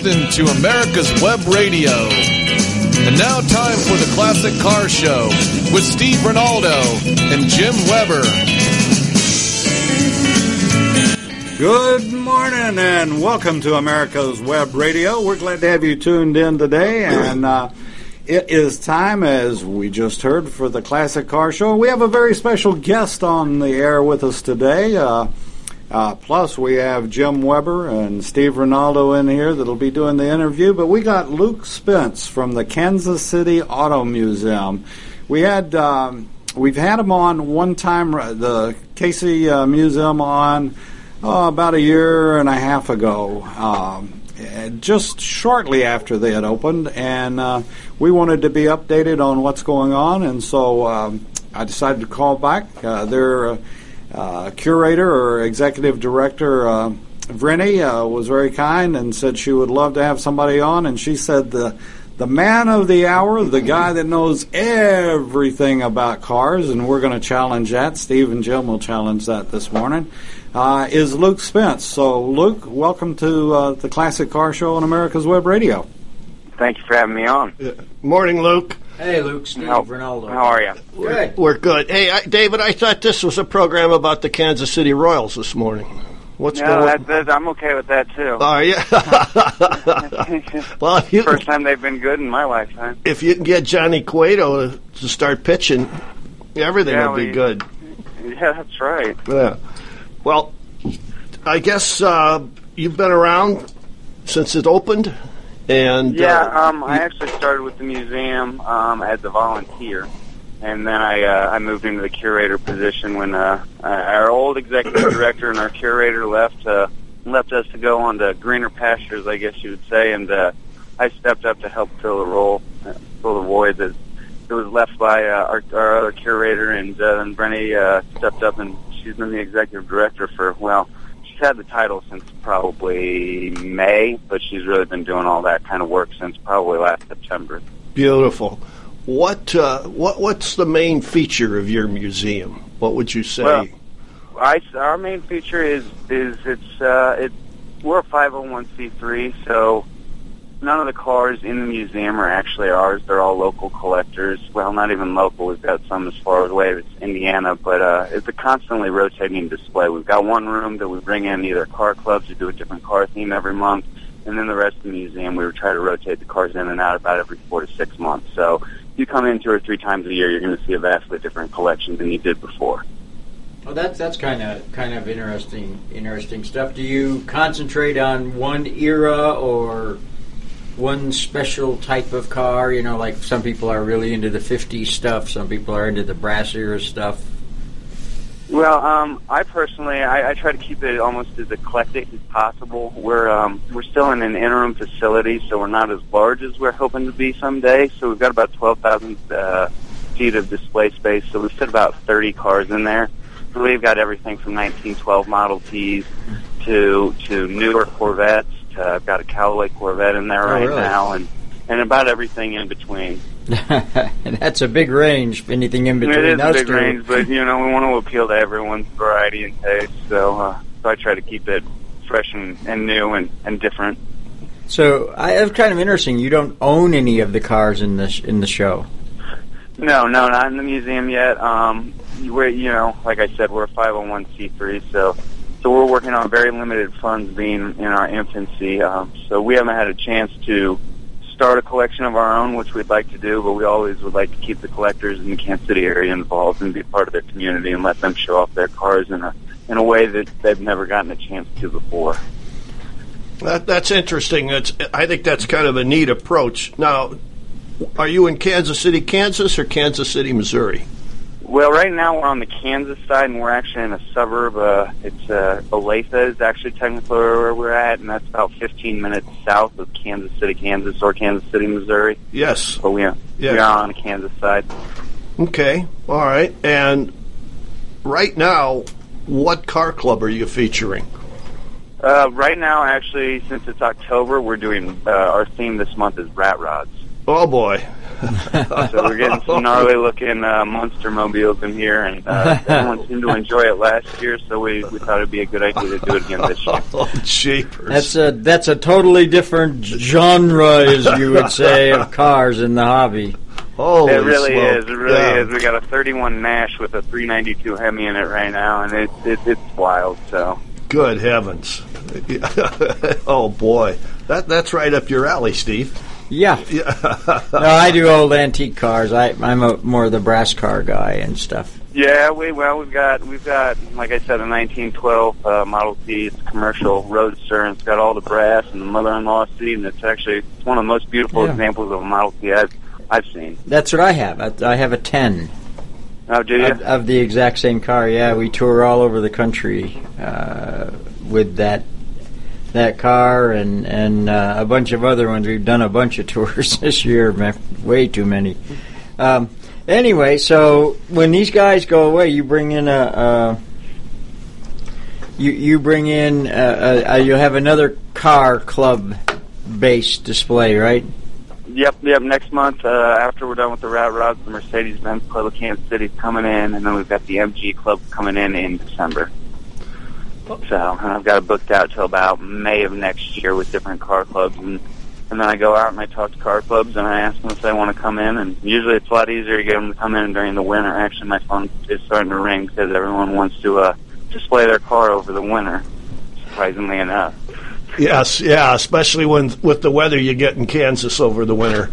listening to America's Web Radio. And now, time for the Classic Car Show with Steve Ronaldo and Jim Weber. Good morning and welcome to America's Web Radio. We're glad to have you tuned in today, and uh, it is time, as we just heard, for the Classic Car Show. We have a very special guest on the air with us today. Uh, uh, plus, we have Jim Weber and Steve Ronaldo in here that'll be doing the interview. But we got Luke Spence from the Kansas City Auto Museum. We had um, we've had him on one time, uh, the Casey uh, Museum on oh, about a year and a half ago. Um, just shortly after they had opened, and uh, we wanted to be updated on what's going on, and so um, I decided to call back. Uh, their uh, uh, curator or executive director, uh, Vrenny, uh, was very kind and said she would love to have somebody on, and she said the the man of the hour, the guy that knows everything about cars, and we're going to challenge that. Steve and Jim will challenge that this morning. Uh, is Luke Spence. So, Luke, welcome to uh, the Classic Car Show on America's Web Radio. Thank you for having me on. Morning, Luke. Hey, Luke, Steve, How, Ronaldo. how are you? Good. We're good. Hey, I, David, I thought this was a program about the Kansas City Royals this morning. What's No, going that, that, I'm okay with that too. Oh, yeah. well, you, First time they've been good in my lifetime. if you can get Johnny Cueto to, to start pitching, everything Yeah, will be we- good. Yeah, that's right. Yeah. Well, I guess uh, you've been around since it opened, and Yeah, uh, um, I actually started with the museum um, as a volunteer, and then I uh, I moved into the curator position when uh, uh, our old executive director and our curator left uh, left us to go on to greener pastures, I guess you would say, and uh, I stepped up to help fill the role, uh, fill the void that it was left by uh, our, our other curator, and uh, then Brenny uh, stepped up, and she's been the executive director for well, had the title since probably May, but she's really been doing all that kind of work since probably last September. beautiful. What uh, what what's the main feature of your museum? What would you say? Well, I, our main feature is is it's uh, it we're a 501c3, so none of the cars in the museum are actually ours. They're all local collectors. Well, not even local. We've got some as far away as Indiana, but uh, it's a constantly rotating display. We've got one room that we bring in either car clubs or do a different car theme every month, and then the rest of the museum we try to rotate the cars in and out about every four to six months. So if you come in two or three times a year, you're going to see a vastly different collection than you did before. Well, that's that's kind of kind of interesting interesting stuff. Do you concentrate on one era or one special type of car? You know, like some people are really into the '50s stuff. Some people are into the brass era stuff. Well, um, I personally, I, I try to keep it almost as eclectic as possible. We're um, we're still in an interim facility, so we're not as large as we're hoping to be someday. So we've got about twelve thousand uh, feet of display space. So we fit about thirty cars in there. So we've got everything from 1912 Model Ts to to newer Corvettes. To, I've got a Callaway Corvette in there Oh, right really? now, and and about everything in between. and that's a big range. Anything in between it is a big two. range, but you know we want to appeal to everyone's variety and taste. So, uh, so I try to keep it fresh and, and new and, and different. So I, that's kind of interesting. You don't own any of the cars in the sh- in the show. No, no, not in the museum yet. Um, we're you know, like I said, we're a 501c3, so so we're working on very limited funds, being in our infancy. Um, so we haven't had a chance to start a collection of our own, which we'd like to do, but we always would like to keep the collectors in the Kansas City area involved and be part of their community and let them show off their cars in a in a way that they've never gotten a chance to before. That, that's interesting. That's, I think that's kind of a neat approach. Now, are you in Kansas City, Kansas, or Kansas City, Missouri? Well, right now we're on the Kansas side, and we're actually in a suburb. Uh, it's uh, Olathe is actually technically where we're at, and that's about 15 minutes south of Kansas City, Kansas, or Kansas City, Missouri. Yes. But we are, Yeah. we are on the Kansas side. Okay. All right. And right now, what car club are you featuring? Uh, right now, actually, since it's October, we're doing uh, our theme this month is rat rods. Oh boy. So we're getting some gnarly looking uh, monster mobiles in here, and uh, everyone seemed to enjoy it last year, so we, we thought it'd be a good idea to do it again this year. Oh, jeepers. That's a that's a totally different genre, as you would say, of cars in the hobby. Holy it really smoke. is. It really Yeah. is. We got a 31 Nash with a 392 Hemi in it right now, and it's it, it's wild. So Good heavens. oh boy. That that's right up your alley, Steve. Yeah. no, I do old antique cars. I, I'm a, more the brass car guy and stuff. yeah, we well we've got we've got like I said a 1912 uh, Model T. It's a commercial roadster, and it's got all the brass and the mother-in-law seat, and it's actually it's one of the most beautiful Yeah. examples of a Model T I've I've seen. That's what I have. I, I have a 10 Oh, do you? of, of the exact same car. Yeah, we tour all over the country uh, with that that car and and uh, a bunch of other ones. We've done a bunch of tours this year, way too many. Um, anyway, so when these guys go away, you bring in a. a you, you bring in uh, uh, you have another car club based display, right? Yep, yep. Next month, uh, after we're done with the Rat Rods, the Mercedes-Benz Club of Kansas City's coming in, and then we've got the MG Club coming in in December. So, I've got it booked out till about May of next year with different car clubs, and and then I go out and I talk to car clubs and I ask them if they want to come in, and usually it's a lot easier to get them to come in during the winter. Actually, my phone is starting to ring because everyone wants to uh, display their car over the winter. Surprisingly enough. Yes, yeah, especially when with the weather you get in Kansas over the winter.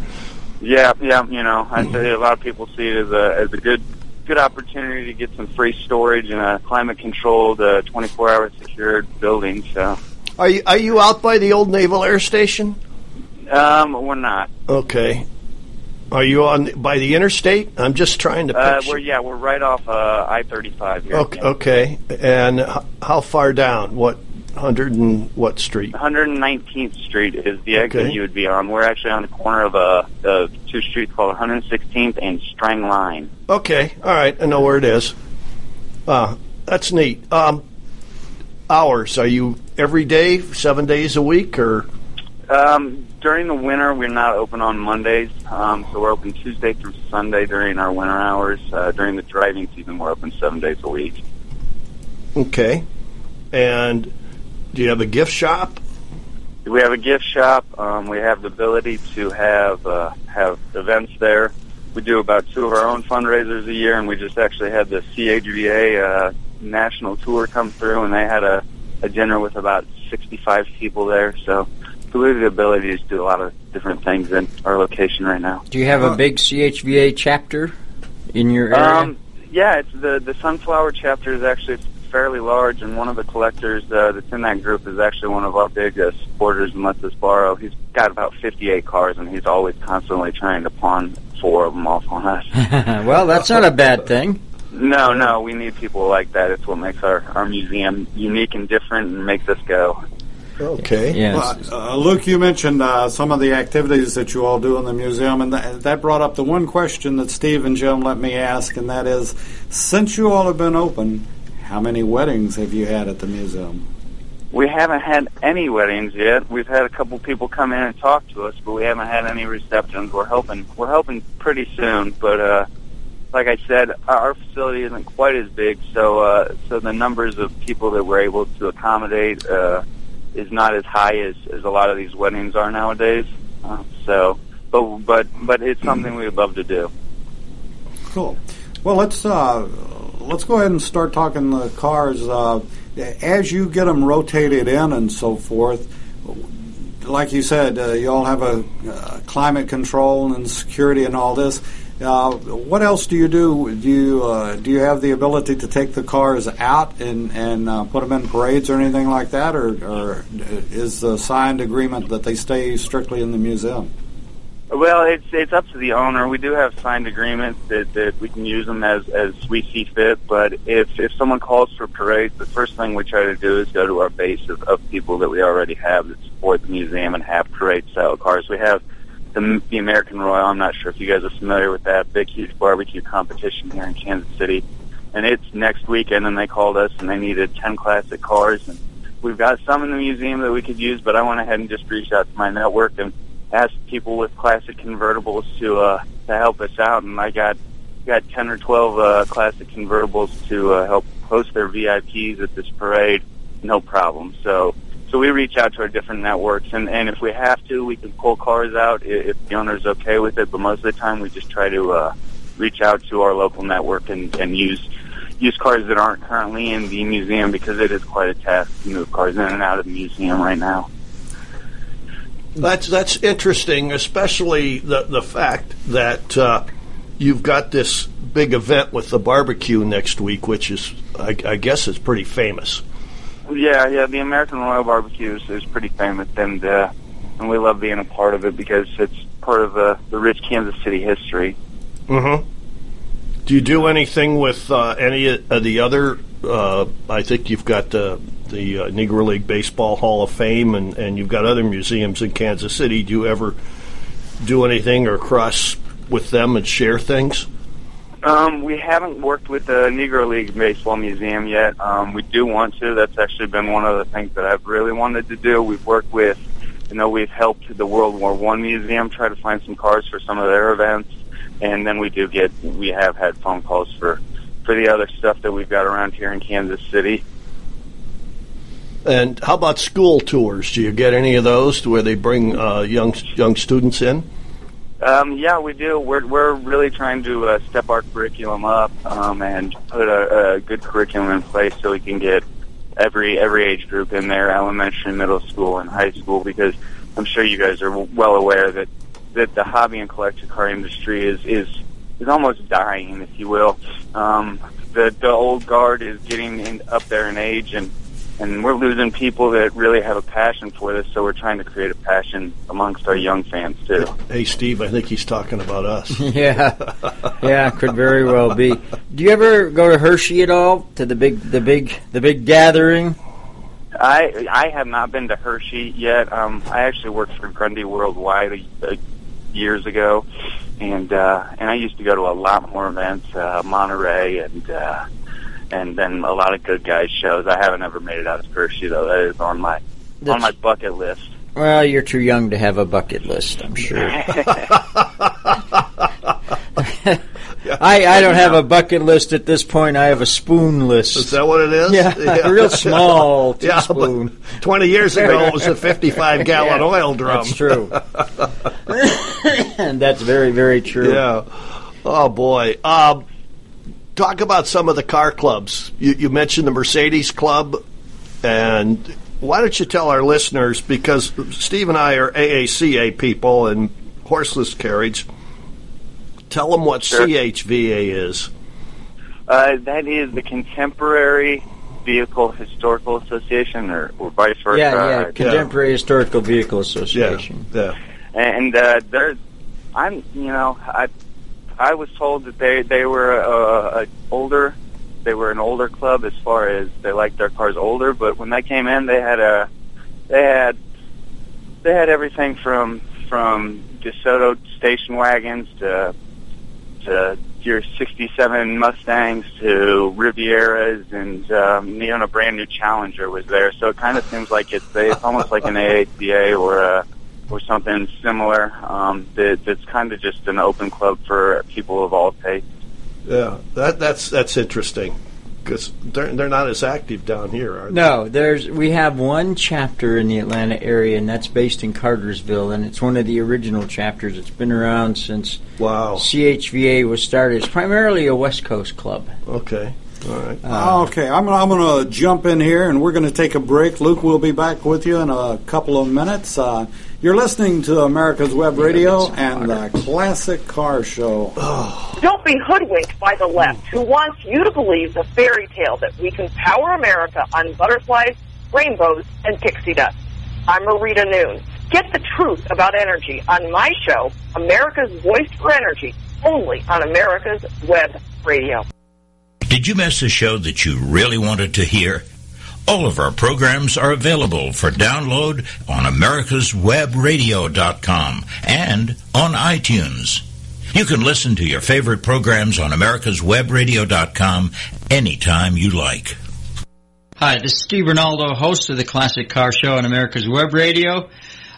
Yeah, yeah, you know, I say a lot of people see it as a as a good good opportunity to get some free storage in a climate controlled, uh, 24 hour secured building. So, Are you are you out by the old Naval Air Station? um, we're not. Okay. Are you on by the interstate? I'm just trying to Uh, we're yeah, we're right off uh, I-35 here. okay, okay. And h- how far down? What hundred and what street? 119th Street is the exit Okay. you would be on. We're actually on the corner of uh, of two streets called 116th and Strang Line. Okay, all right. I know where it is. Uh, that's neat. Um, hours? Are you every day, seven days a week, or Um, during the winter, we're not open on Mondays, um, so we're open Tuesday through Sunday during our winter hours. Uh, during the driving season, we're open seven days a week. okay? And do you have a gift shop? We have a gift shop. Um, we have the ability to have uh, have events there. We do about two of our own fundraisers a year, and we just actually had the CHVA uh, national tour come through, and they had a, a dinner with about 65 people there. So we have the ability to do a lot of different things in our location right now. Do you have a big CHVA chapter in your area? Um, yeah, it's the the sunflower chapter is actually fairly large, and one of the collectors uh, that's in that group is actually one of our big uh, supporters and lets us borrow. He's got about 58 cars, and he's always constantly trying to pawn four of them off on us. well, that's not a bad thing. no, no, we need people like that. It's what makes our our museum unique and different, and makes us go. Okay. Yes. Well, uh, Luke, you mentioned uh, some of the activities that you all do in the museum, and that, that brought up the one question that Steve and Jim let me ask, and that is, since you all have been open, how many weddings have you had at the museum? We haven't had any weddings yet. We've had a couple people come in and talk to us, but we haven't had any receptions. We're hoping we're hoping pretty soon, but uh like I said, our facility isn't quite as big, so uh so the numbers of people that we're able to accommodate uh is not as high as as a lot of these weddings are nowadays. Uh, so but but but it's something we would love to do. Cool. Well, let's uh, let's go ahead and start talking the cars. Uh, as you get them rotated in and so forth, like you said, uh, you all have a uh, climate control and security and all this. Uh, what else do you do? Do you uh, do you have the ability to take the cars out and and uh, put them in parades or anything like that, or, or is the signed agreement that they stay strictly in the museum? Well, it's it's up to the owner. We do have signed agreements that, that we can use them as as we see fit. But if if someone calls for parades, the first thing we try to do is go to our base of, of people that we already have that support the museum and have parade style cars. We have the the American Royal. I'm not sure if you guys are familiar with that big huge barbecue competition here in Kansas City, and it's next weekend. And they called us and they needed ten classic cars and. We've got some in the museum that we could use, but I went ahead and just reached out to my network and asked people with classic convertibles to uh, to help us out, and I got got ten or twelve uh, classic convertibles to uh, help host their VIPs at this parade. No problem. So so we reach out to our different networks, and and if we have to, we can pull cars out i- if the owner's okay with it. But most of the time, we just try to uh, reach out to our local network and and use use cars that aren't currently in the museum because it is quite a task to move cars in and out of the museum right now. That's that's interesting, especially the the fact that uh, you've got this big event with the barbecue next week, which is, I, I guess, is pretty famous. Yeah, yeah. The American Royal Barbecue is, is pretty famous, and uh, and we love being a part of it because it's part of uh, the rich Kansas City history. Mm-hmm. Do you do anything with uh, any of the other? Uh, I think you've got the the uh, Negro League Baseball Hall of Fame, and, and you've got other museums in Kansas City. Do you ever do anything or cross with them and share things? Um, we haven't worked with the Negro League Baseball Museum yet. Um, we do want to. That's actually been one of the things that I've really wanted to do. We've worked with, you know, we've helped the World War One Museum try to find some cars for some of their events, and then we do get, we have had phone calls for, for the other stuff that we've got around here in Kansas City. And how about school tours? Do you get any of those where they bring uh, young young students in? Um, yeah, we do. We're we're really trying to uh, step our curriculum up um, and put a, a good curriculum in place so we can get every every age group in there, elementary, middle school, and high school. Because I'm sure you guys are well aware that that the hobby and collector car industry is is is almost dying, if you will. Um, the the old guard is getting in, up there in age, and and we're losing people that really have a passion for this. So we're trying to create a passion amongst our young fans too. Hey, Steve, I think he's talking about us. yeah, yeah, could very well be. Do you ever go to Hershey at all? To the big, the big, the big gathering? I I have not been to Hershey yet. Um, I actually worked for Grundy Worldwide a, a, years ago, and uh, and I used to go to a lot more events, uh, Monterey, and uh, and then a lot of good guys shows. I haven't ever made it out to Hershey though. That is on my on my bucket list. Well, you're too young to have a bucket list, I'm sure. I, I don't have a bucket list at this point. I have a spoon list. Is that what it is? Yeah, a real small Yeah, teaspoon. 20 years ago, it was a 55 gallon Yeah, oil drum. That's true. and that's very, very true. Yeah. Oh, boy. Um, talk about some of the car clubs. You, you mentioned the Mercedes Club, and why don't you tell our listeners, because Steve and I are AACA people and horseless carriage, tell them what Sure. CHVA is. Uh, that is the Contemporary Vehicle Historical Association, or, or vice versa. Yeah, yeah. I- Contemporary Historical Vehicle Association. Yeah. and uh, they're I'm you know I I was told that they they were a, a older they were an older club as far as they liked their cars older, but when they came in they had a they had they had everything from from DeSoto station wagons to to your '67 Mustangs to Rivieras, and um, even a brand new Challenger was there. So it kind of seems like it's it's almost like an AACA or a or something similar. Um, that, that's kind of just an open club for people of all tastes. Yeah. That, that's, that's interesting because they're, they're not as active down here, are they? No, there's we have one chapter in the Atlanta area, and that's based in Cartersville, and it's one of the original chapters. It's been around since Wow. CHVA was started. It's primarily a West Coast club. Okay. All right. okay, I'm, I'm going to jump in here and we're going to take a break. Luke will be back with you in a couple of minutes. Uh, you're listening to America's Web Radio and the Classic Car Show. Don't be hoodwinked by the left, who wants you to believe the fairy tale that we can power America on butterflies, rainbows, and pixie dust. I'm Marita Noon. Get the truth about energy on my show, America's Voice for Energy, only on America's Web Radio. Did you miss a show that you really wanted to hear? All of our programs are available for download on americaswebradio.com and on iTunes. You can listen to your favorite programs on americaswebradio.com anytime you like. Hi, this is Steve Ronaldo, host of the Classic Car Show on America's Web Radio.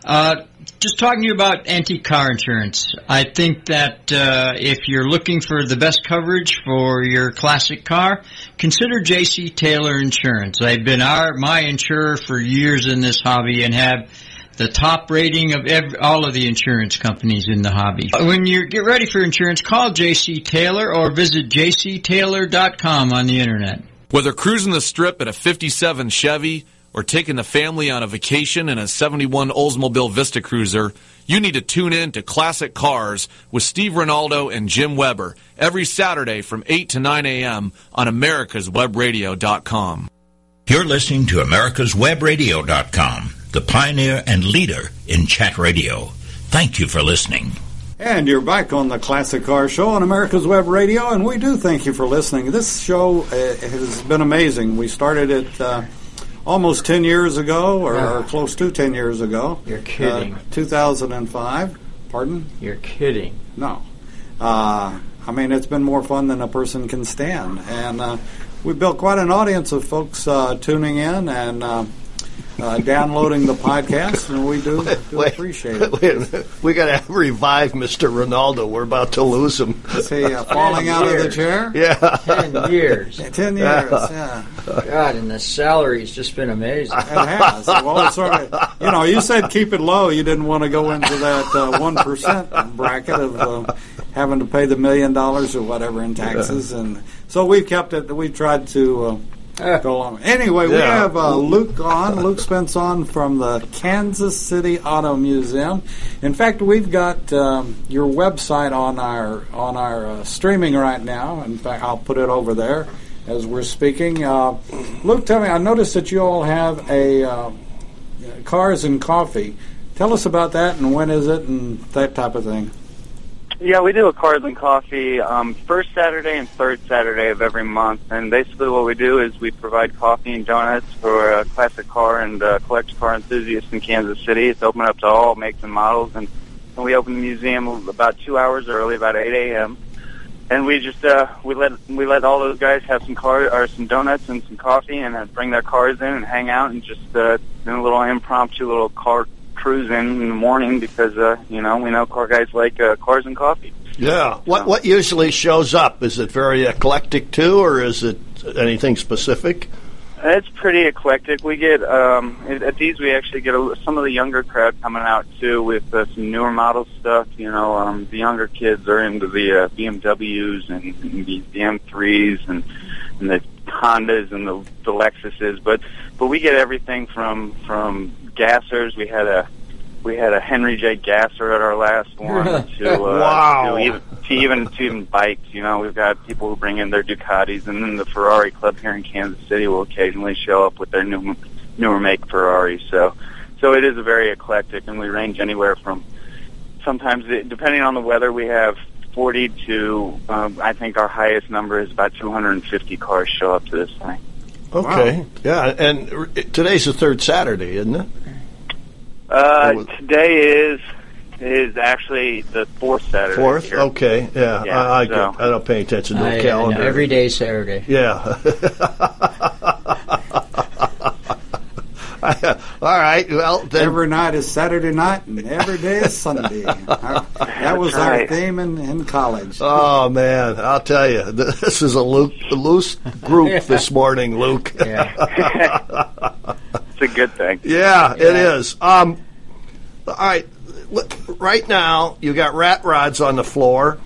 Uh, just talking to you about antique car insurance. I think that uh, if you're looking for the best coverage for your classic car, consider J.C. Taylor Insurance. They've been our my insurer for years in this hobby and have the top rating of every, all of the insurance companies in the hobby. When you get ready for insurance, call J.C. Taylor or visit jctaylor.com on the internet. Whether cruising the strip in a 57 Chevy or taking the family on a vacation in a 71 Oldsmobile Vista Cruiser, you need to tune in to Classic Cars with Steve Ronaldo and Jim Weber every Saturday from 8 to 9 a.m. on americaswebradio.com. You're listening to americaswebradio.com, the pioneer and leader in chat radio. Thank you for listening. And you're back on the Classic Car Show on America's Web Radio, and we do thank you for listening. This show uh, has been amazing. We started it uh, almost 10 years ago, or, or close to 10 years ago. You're kidding. Uh, 2005. Pardon? You're kidding. No. Uh, I mean, it's been more fun than a person can stand. And uh, we built quite an audience of folks uh, tuning in and uh, uh, downloading the podcast, and we do, do Wait, appreciate it. wait a minute. We got to revive Mr. Ronaldo. We're about to lose him. Is he uh, falling out of the chair? Yeah. Ten years. Yeah, Ten years, yeah. God, and the salary's just been amazing. It has. Well, it's sort of, you know, you said keep it low. You didn't want to go into that uh, one bracket of uh, having to pay the million dollars or whatever in taxes, and so we've kept it. we've tried to go along. Anyway, we have uh, Luke on, Luke Spence on from the Kansas City Auto Museum. In fact, we've got um, your website on our on our uh, streaming right now. In fact, I'll put it over there as we're speaking. Uh, Luke, tell me, I noticed that you all have a uh, cars and coffee. Tell us about that and when is it and that type of thing. Yeah, we do a Cars and Coffee um, first Saturday and third Saturday of every month. And basically, what we do is we provide coffee and donuts for uh, classic car and uh, collector car enthusiasts in Kansas City. It's open up to all makes and models, and, and we open the museum about two hours early, about 8 a.m. And we just uh, we let we let all those guys have some car or some donuts and some coffee, and uh, bring their cars in and hang out and just uh, do a little impromptu little car cruise in in the morning because uh, you know we know car guys like uh, cars and coffee. Yeah. What what usually shows up? Is it very eclectic too, or is it anything specific? It's pretty eclectic. We get um, at at these we actually get a, some of the younger crowd coming out too with uh, some newer model stuff. You know, um, the younger kids are into the uh, BMWs and, and the, the M3s and, and the Hondas and the, the Lexuses. But but we get everything from from gassers. We had a we had a Henry J. Gasser at our last one to uh, Wow. to even to even to even bikes. You know, we've got people who bring in their Ducatis, and then the Ferrari Club here in Kansas City will occasionally show up with their new newer make Ferraris. So so it is a very eclectic, and we range anywhere from sometimes it, depending on the weather, we have. 40 to, um, I think our highest number is about 250 cars show up to this thing. Okay. Yeah. And r- today's the third Saturday, isn't it? Uh, was- today is is actually the fourth Saturday. Fourth. here. Okay. Yeah. Yeah, I, I, so- get- I don't pay attention to the I- I know, calendar. every day Saturday. Yeah. All right. Well, then. Every night is Saturday night, and every day is Sunday. Our- that was our theme in, in college. Oh man, I'll tell you, this is a loo- loose group this morning, Luke. Yeah. It's a good thing. Yeah, it is. Um, all right, look, right now you got rat rods on the floor,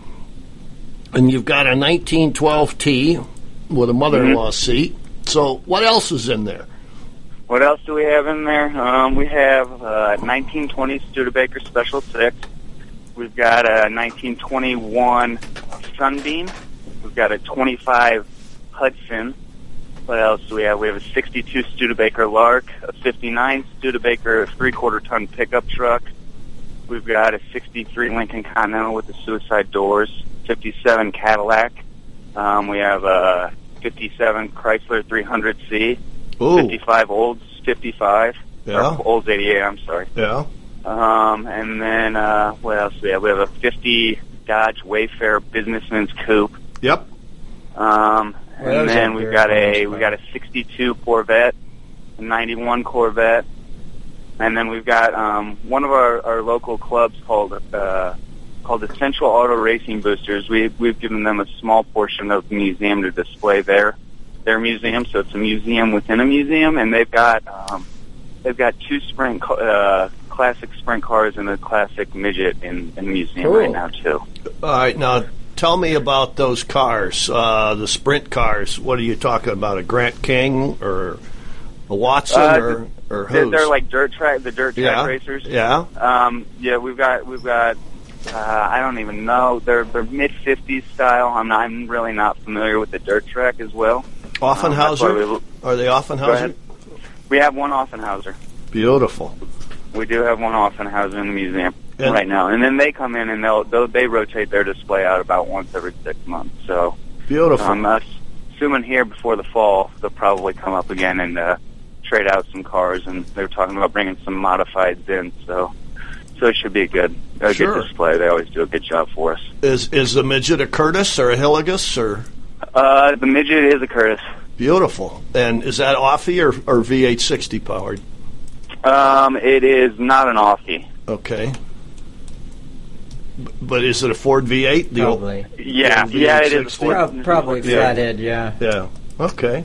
and you've got a 1912T with a mother-in-law Mm-hmm. seat. So what else is in there? What else do we have in there? Um, we have uh, 1920 Studebaker Special 6. We've got a 1921 Sunbeam. We've got a 25 Hudson. What else do we have? We have a 62 Studebaker Lark, a 59 Studebaker three-quarter ton pickup truck. We've got a 63 Lincoln Continental with the suicide doors, 57 Cadillac. Um, we have a 57 Chrysler 300C. Ooh, 55 Olds 55. Yeah. Or Olds 88, I'm sorry. yeah. Um, and then, uh, what else do we have? We have a 50 Dodge Wayfarer Businessman's Coupe. Yep. Um, Well, and those then we've got a, nice we got a 62 Corvette, a 91 Corvette, and then we've got um, one of our, our local clubs called uh, called Central Auto Racing Boosters. We we've given them a small portion of the museum to display their their museum. So it's a museum within a museum, and they've got um, they've got two sprint uh, classic sprint cars and a classic midget in, in the museum Cool. right now too. All right, now tell me about those cars, uh, the sprint cars. What are you talking about? A Grant King or a Watson Uh, or or who's? they're like dirt track, the dirt track yeah, racers. yeah. Um, yeah, we've got we've got. Uh, I don't even know. They're they're mid '50s style. I'm not, I'm really not familiar with the dirt track as well. Um, Offenhauser? we- Are they Offenhauser? We have one Offenhauser. Beautiful. We do have one Offenhauser in the museum And- right now, and then they come in and they'll, they'll they rotate their display out about once every six months. So Beautiful. I'm uh, assuming here before the fall they'll probably come up again and uh, trade out some cars, and they're talking about bringing some modifieds in. So so it should be a good a Sure. good display. They always do a good job for us. Is is the midget a Kurtis or a Hillegas or Uh, the midget is a Kurtis. beautiful? And is that Offie or, or V8 60 powered? Um, it is not an Offie. Okay. B- But is it a Ford V8? The old- Probably. Yeah, yeah, it is. a V860? Ford- Prob- probably Yeah. flathead, yeah. Yeah. Okay.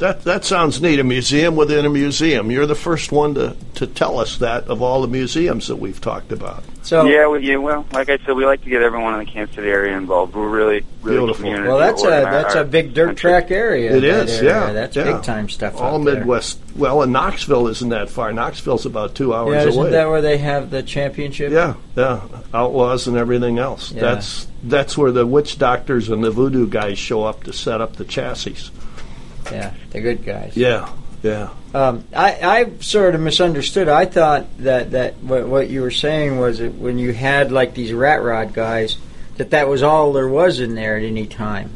That that sounds neat. A museum within a museum. You're the first one to, to tell us that of all the museums that we've talked about. So yeah, well, yeah, well, like I said, we like to get everyone in the Kansas City area involved. We're really, really Beautiful. community well, that's a organized. that's a big dirt country. track area. It is, area. yeah. That's yeah. big time stuff. All out there. Midwest. Well, and Knoxville isn't that far. Knoxville's about two hours Yeah, isn't away. that where they have the championship? yeah, yeah. Outlaws and everything else. Yeah. That's that's where the witch doctors and the voodoo guys show up to set up the chassis. Yeah, the good guys. Yeah, yeah. Um, I, I sort of misunderstood. I thought that, that what, what you were saying was that when you had like these rat rod guys, that that was all there was in there at any time.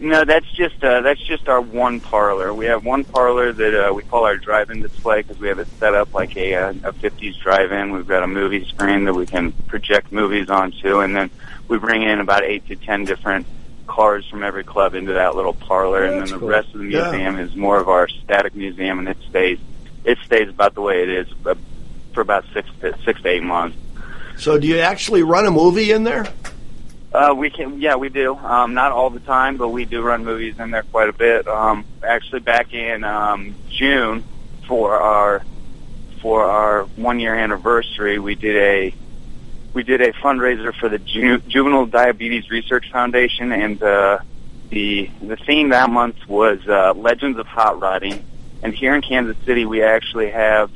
No, that's just uh, that's just our one parlor. We have one parlor that uh, we call our drive-in display because we have it set up like a, uh, a 50s drive-in. We've got a movie screen that we can project movies onto, and then we bring in about eight to ten different cars from every club into that little parlor, and then the cool. rest of the Yeah. museum is more of our static museum, and it stays it stays about the way it is uh, for about six to six to eight months. So, do you actually run a movie in there? Uh, we can, yeah, we do. Um, not all the time, but we do run movies in there quite a bit. Um, actually, back in um, June for our for our one year anniversary, we did a we did a fundraiser for the Ju- Juvenile Diabetes Research Foundation, and uh, the the theme that month was uh, Legends of Hot Rodding. And here in Kansas City, we actually have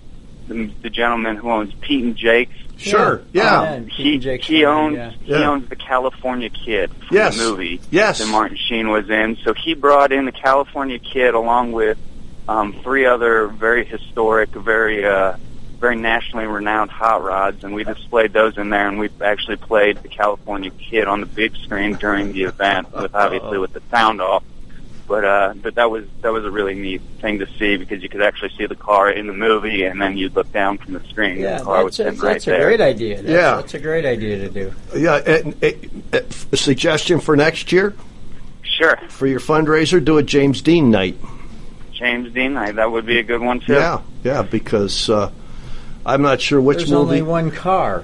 the, the gentleman who owns Pete and Jake's Sure. Yeah. Yeah. Yeah. he Jake's he owns yeah. he Yeah. owns the California Kid from Yes. the movie Yes. that Martin Sheen was in. So he brought in the California Kid along with um, three other very historic, very uh, very nationally renowned hot rods, and we displayed those in there. And we actually played the California Kid on the big screen during the event, with obviously with the sound off. But uh, but that was that was a really neat thing to see because you could actually see the car in the movie, and then you'd look down from the screen. Yeah, and the car was that's, a, sitting right that's a there. great idea. That's, Yeah. that's a great idea to do. Yeah. And, and, and a suggestion for next year Sure. for your fundraiser: do a James Dean night. James Dean, I, that would be a good one too. Yeah, yeah, because uh, I'm not sure which There's movie. only one car.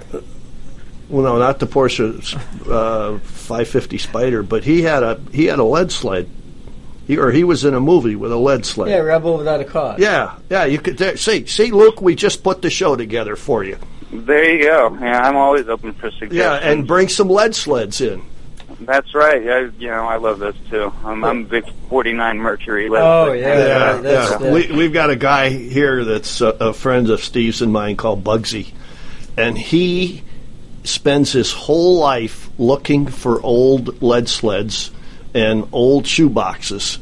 well, no, not the Porsche uh, 550 Spider, but he had a he had a lead sled. He or he was in a movie with a lead sled. Yeah, Rebel Without a Cause. yeah, yeah, You could there, see, see, Luke. We just put the show together for you. There you go. Yeah, I'm always open for suggestions. Yeah, and bring some lead sleds in. That's right. Yeah, you know, I love this too. I'm, I'm a big 49 Mercury. Oh, say. yeah, Yeah, that's yeah. the- We, we've got a guy here that's a, a friend of Steve's and mine called Bugsy, and he spends his whole life looking for old lead sleds and old shoe boxes.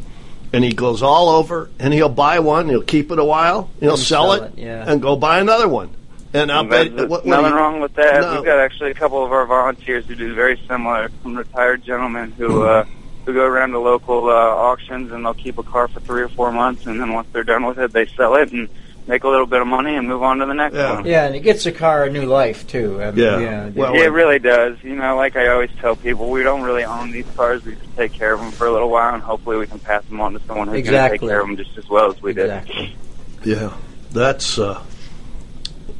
And he goes all over, and he'll buy one. He'll keep it a while. He'll sell, sell it, it, yeah. and go buy another one. And I There's bet what, what nothing you- wrong with that. No. We've got actually a couple of our volunteers who do very similar. Some retired gentlemen who uh, who go around to local uh, auctions and they'll keep a car for three or four months, and then once they're done with it, they sell it and make a little bit of money and move on to the next Yeah. one. Yeah, and it gets the car a new life too. I mean, Yeah. yeah, Well, Yeah, it really does. You know, like I always tell people, we don't really own these cars. We just take care of them for a little while, and hopefully we can pass them on to someone who's going to take care of them just as well as we did. Yeah, that's uh,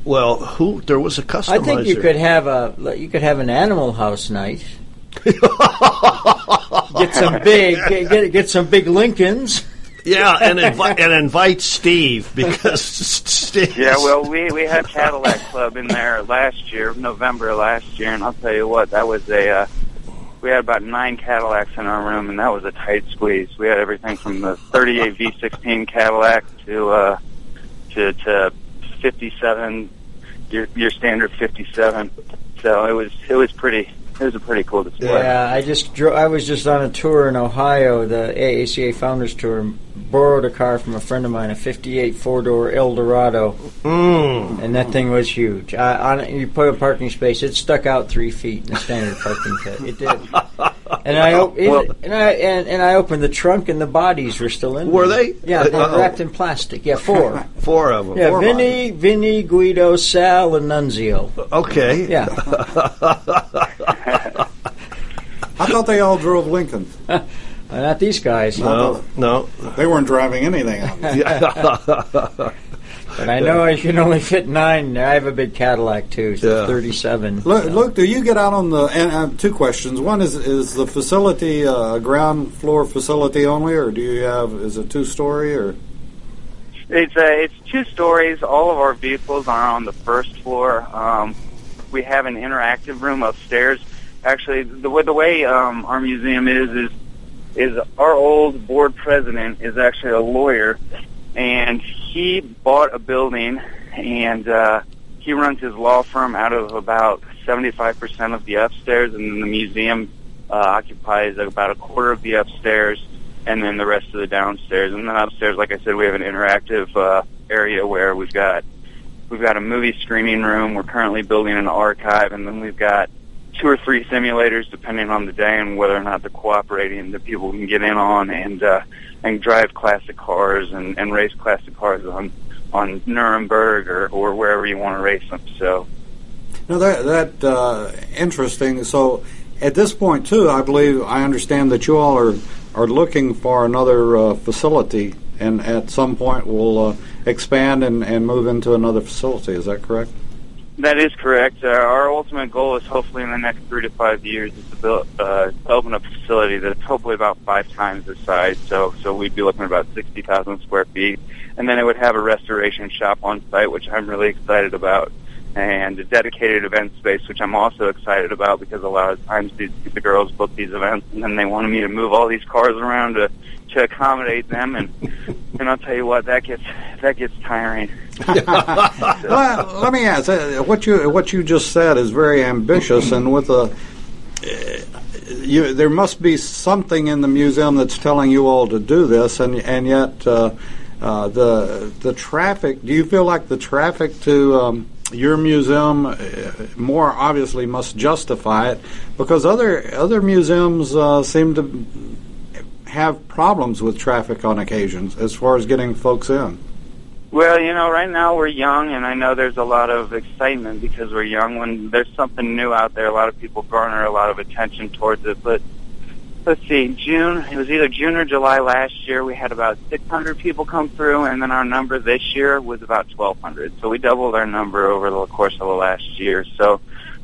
Well, who there was a customizer. I think you could have a you could have an animal house night. get some big get get some big Lincolns. Yeah, and invite and invite Steve because Steve. Yeah, well, we we had Cadillac Club in there last year, November last year, and I'll tell you what, that was a. Uh, we had about nine Cadillacs in our room, and that was a tight squeeze. We had everything from the 38 V16 Cadillac to uh, to to 57, your your standard 57. So it was it was pretty it was a pretty cool display. Yeah, I just dro- I was just on a tour in Ohio, the AACA Founders Tour. Borrowed a car from a friend of mine, a '58 four-door Eldorado, Mm. and that thing was huge. I, on, you put a parking space, it stuck out three feet in the standard parking pit. It did. And I op- Well- and I and, and I opened the trunk, and the bodies were still in. Were there. they? Yeah, they were wrapped in plastic. Yeah, four. Four of them. Yeah, Four Vinny, Vinny, Guido, Sal, and Nunzio. Okay. Yeah. I thought they all drove Lincolns. Uh, not these guys. No, no. They weren't driving anything. But I know I can only fit nine. I have a big Cadillac too, so Yeah. 37. Look, look, do you get out on the? And uh, two questions. One is: is the facility uh, a ground floor facility only, or do you have? Is it two story or? It's uh, it's two stories. All of our vehicles are on the first floor. Um, we have an interactive room upstairs. Actually, the way the way um, our museum is is is our old board president is actually a lawyer, and he bought a building and uh, he runs his law firm out of about seventy five percent of the upstairs, and then the museum uh, occupies about a quarter of the upstairs and then the rest of the downstairs. And then upstairs, like I said, we have an interactive uh, area where we've got we've got a movie screening room. We're currently building an archive, and then we've got two or three simulators, depending on the day and whether or not they're cooperating, that people can get in on and uh, and drive classic cars and, and race classic cars on on Nuremberg or, or wherever you want to race them. So. now that that uh, interesting. So, at this point, too, I believe I understand that you all are are looking for another uh, facility, and at some point will uh, expand and, and move into another facility. Is that correct? That is correct. Uh, our ultimate goal is hopefully in the next three to five years is to build, uh, open a facility that's hopefully about five times the size. So, so we'd be looking at about sixty thousand square feet, and then it would have a restoration shop on site, which I'm really excited about, and a dedicated event space, which I'm also excited about because a lot of times these, the girls book these events, and then they wanted me to move all these cars around to to accommodate them, and and I'll tell you what, that gets that gets tiring. well, let me ask. uh, What you what you just said is very ambitious, and with a uh, you, there must be something in the museum that's telling you all to do this, and and yet uh, uh, the the traffic. Do you feel like the traffic to um, your museum uh, more obviously must justify it because other other museums uh, seem to have problems with traffic on occasions as far as getting folks in. Well, you know, right now we're young, and I know there's a lot of excitement because we're young. When there's something new out there, a lot of people garner a lot of attention towards it. But let's see, June, it was either June or July last year, we had about 600 people come through, and then our number this year was about 1,200. So we doubled our number over the course of the last year. So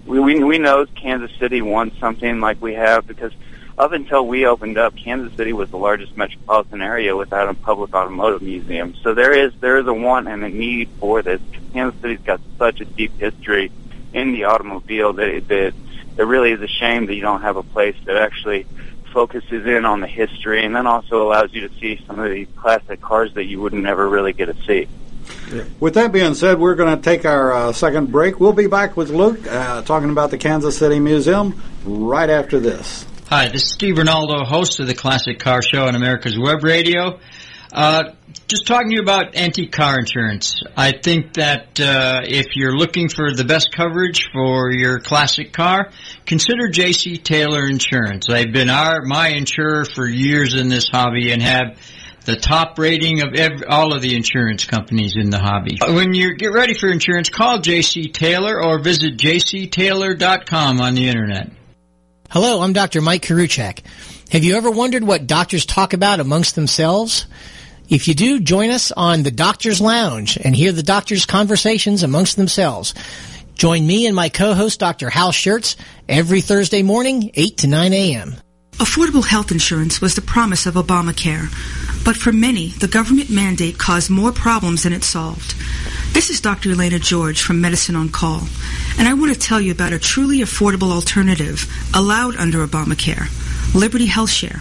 we, we, we know Kansas City wants something like we have because up until we opened up, Kansas City was the largest metropolitan area without a public automotive museum. So there is there is a want and a need for this. Kansas City's got such a deep history in the automobile that it, that it really is a shame that you don't have a place that actually focuses in on the history and then also allows you to see some of the classic cars that you would never really get to see. With that being said, we're going to take our uh, second break. We'll be back with Luke uh, talking about the Kansas City Museum right after this. Hi, this is Steve Ronaldo, host of the Classic Car Show on America's Web Radio. Uh, just talking to you about anti-car insurance. I think that uh, if you're looking for the best coverage for your classic car, consider JC Taylor Insurance. They've been our my insurer for years in this hobby and have the top rating of every, all of the insurance companies in the hobby. When you get ready for insurance, call JC Taylor or visit jctaylor.com on the internet. Hello, I'm Dr. Mike Koriwchak. Have you ever wondered what doctors talk about amongst themselves? If you do, join us on the Doctor's Lounge and hear the doctors' conversations amongst themselves. Join me and my co-host, Dr. Hal Scherz, every Thursday morning, 8 to 9 a.m. Affordable health insurance was the promise of Obamacare, but for many, the government mandate caused more problems than it solved. This is Dr. Elaina George from Medicine on Call, and I want to tell you about a truly affordable alternative allowed under Obamacare, Liberty Health Share.